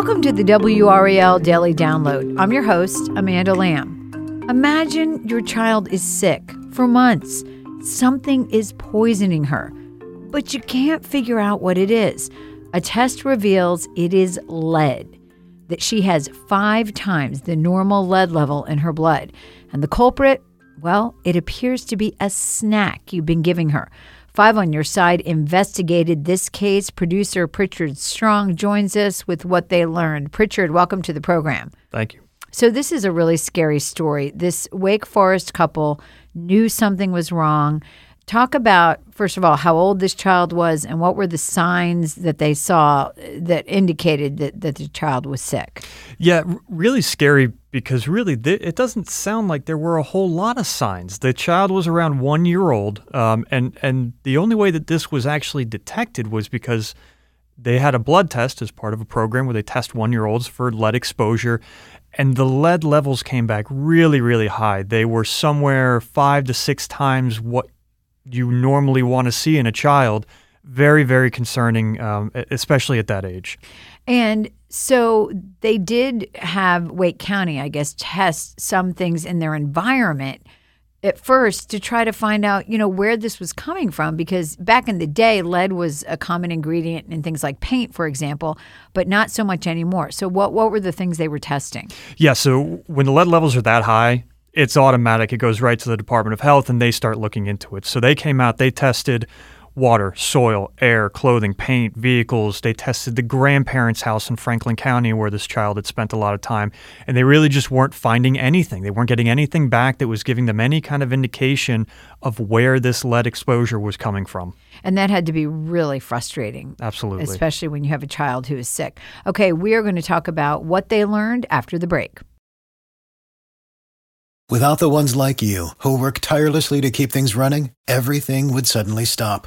Welcome to the WRAL Daily Download. I'm your host, Amanda Lamb. Imagine your child is sick for months. Something is poisoning her, but you can't figure out what it is. A test reveals it is lead, that she has five times the normal lead level in her blood. And the culprit, well, it appears to be a snack you've been giving her. Five on Your Side investigated this case. Producer Pritchard Strong joins us with what they learned. Pritchard, welcome to the program. Thank you. So, this is a really scary story. This Wake Forest couple knew something was wrong. Talk about, first of all, how old this child was and what were the signs that they saw that indicated that, that the child was sick. Yeah, really scary because really th- it doesn't sound like there were a whole lot of signs. The child was around one year old, um, and, and the only way that this was actually detected was because they had a blood test as part of a program where they test one year olds for lead exposure. And the lead levels came back really, really high. They were somewhere five to six times what you normally want to see in a child. Very, very concerning, um, especially at that age. And so they did have Wake County, I guess, test some things in their environment at first to try to find out, you know, where this was coming from because back in the day lead was a common ingredient in things like paint, for example, but not so much anymore. So what what were the things they were testing? Yeah, so when the lead levels are that high, it's automatic. It goes right to the Department of Health and they start looking into it. So they came out, they tested water, soil, air, clothing, paint, vehicles. They tested the grandparents' house in Franklin County where this child had spent a lot of time. And they really just weren't finding anything. They weren't getting anything back that was giving them any kind of indication of where this lead exposure was coming from. And that had to be really frustrating. Absolutely. Especially when you have a child who is sick. Okay, we are going to talk about what they learned after the break. Without the ones like you, who work tirelessly to keep things running, everything would suddenly stop.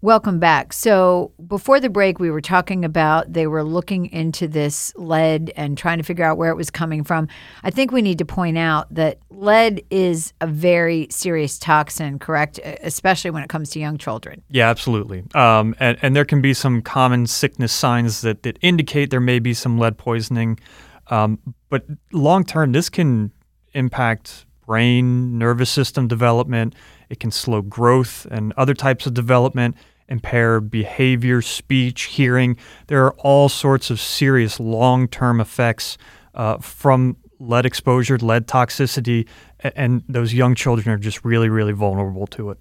Welcome back. So, before the break, we were talking about they were looking into this lead and trying to figure out where it was coming from. I think we need to point out that lead is a very serious toxin, correct? Especially when it comes to young children. Yeah, absolutely. Um, and, and there can be some common sickness signs that, that indicate there may be some lead poisoning. Um, but long term, this can impact brain, nervous system development it can slow growth and other types of development, impair behavior, speech, hearing. There are all sorts of serious long term effects uh, from lead exposure, lead toxicity, and those young children are just really, really vulnerable to it.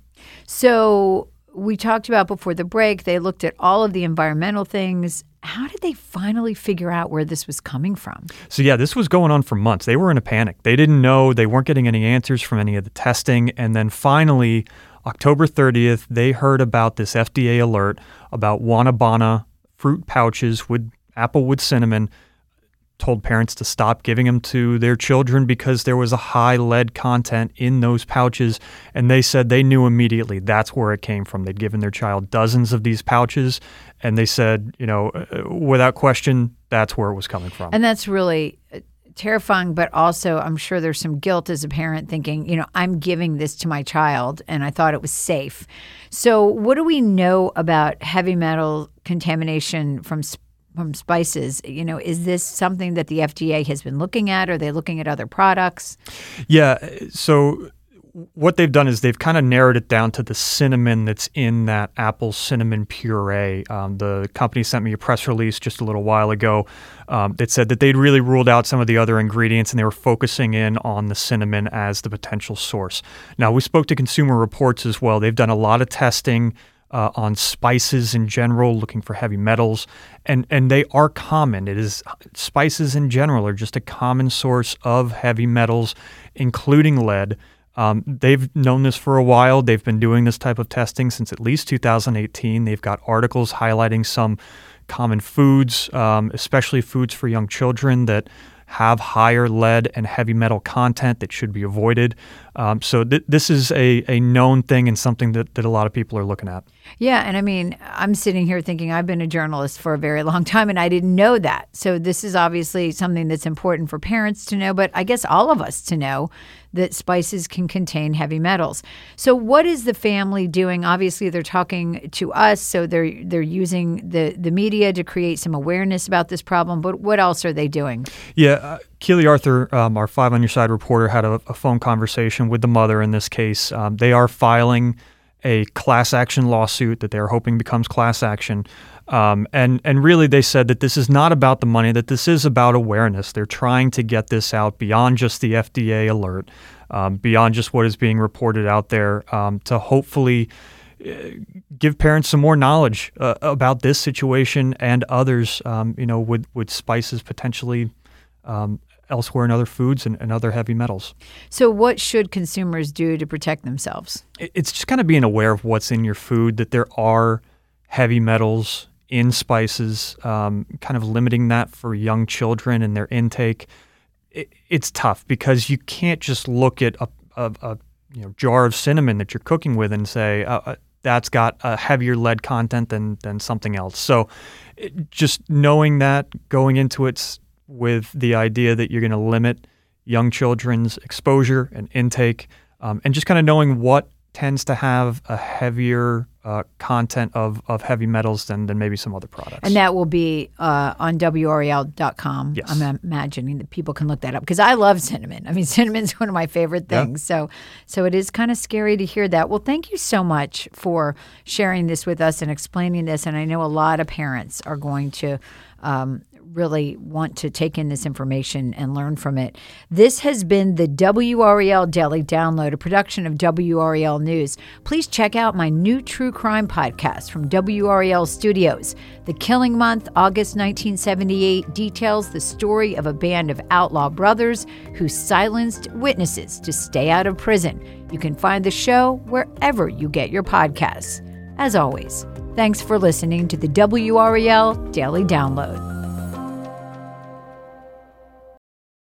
So, we talked about before the break, they looked at all of the environmental things. How did they finally figure out where this was coming from? So, yeah, this was going on for months. They were in a panic. They didn't know, they weren't getting any answers from any of the testing. And then finally, October 30th, they heard about this FDA alert about Wanabana fruit pouches with applewood cinnamon told parents to stop giving them to their children because there was a high lead content in those pouches. And they said they knew immediately that's where it came from. They'd given their child dozens of these pouches and they said, you know, uh, without question, that's where it was coming from. And that's really uh, terrifying, but also I'm sure there's some guilt as a parent thinking, you know, I'm giving this to my child and I thought it was safe. So, what do we know about heavy metal contamination from from spices? You know, is this something that the FDA has been looking at? Are they looking at other products? Yeah. So what they've done is they've kind of narrowed it down to the cinnamon that's in that apple cinnamon puree. Um, the company sent me a press release just a little while ago um, that said that they'd really ruled out some of the other ingredients and they were focusing in on the cinnamon as the potential source. Now, we spoke to Consumer Reports as well. They've done a lot of testing. Uh, on spices in general, looking for heavy metals, and and they are common. It is spices in general are just a common source of heavy metals, including lead. Um, they've known this for a while. They've been doing this type of testing since at least 2018. They've got articles highlighting some common foods, um, especially foods for young children that have higher lead and heavy metal content that should be avoided. Um, so th- this is a, a known thing and something that, that a lot of people are looking at. Yeah, and I mean, I'm sitting here thinking I've been a journalist for a very long time and I didn't know that. So this is obviously something that's important for parents to know, but I guess all of us to know that spices can contain heavy metals. So what is the family doing? Obviously they're talking to us, so they're they're using the the media to create some awareness about this problem, but what else are they doing? Yeah, uh, Keely Arthur, um, our Five on Your Side reporter, had a, a phone conversation with the mother in this case. Um, they are filing a class action lawsuit that they're hoping becomes class action. Um, and and really, they said that this is not about the money; that this is about awareness. They're trying to get this out beyond just the FDA alert, um, beyond just what is being reported out there, um, to hopefully uh, give parents some more knowledge uh, about this situation and others. Um, you know, with with spices potentially um, elsewhere in other foods and, and, other heavy metals. So, what should consumers do to protect themselves? It's just kind of being aware of what's in your food, that there are heavy metals in spices, um, kind of limiting that for young children and their intake. It, it's tough because you can't just look at a, a, a, you know, jar of cinnamon that you're cooking with and say, uh, uh that's got a heavier lead content than, than something else. So, it, just knowing that going into it with the idea that you're going to limit young children's exposure and intake, um, and just kind of knowing what tends to have a heavier uh, content of, of heavy metals than, than maybe some other products. And that will be uh, on WRAL.com. Yes. I'm imagining that people can look that up because I love cinnamon. I mean, cinnamon's one of my favorite things. So, so it is kind of scary to hear that. Well, thank you so much for sharing this with us and explaining this. And I know a lot of parents are going to um, really want to take in this information and learn from it. This has been the WRAL Daily Download, a production of WRAL News. Please check out my new true crime podcast from WRAL Studios. The Killing Month, August 1978, details the story of a band of outlaw brothers who silenced witnesses to stay out of prison. You can find the show wherever you get your podcasts. As always, thanks for listening to the WRAL Daily Download.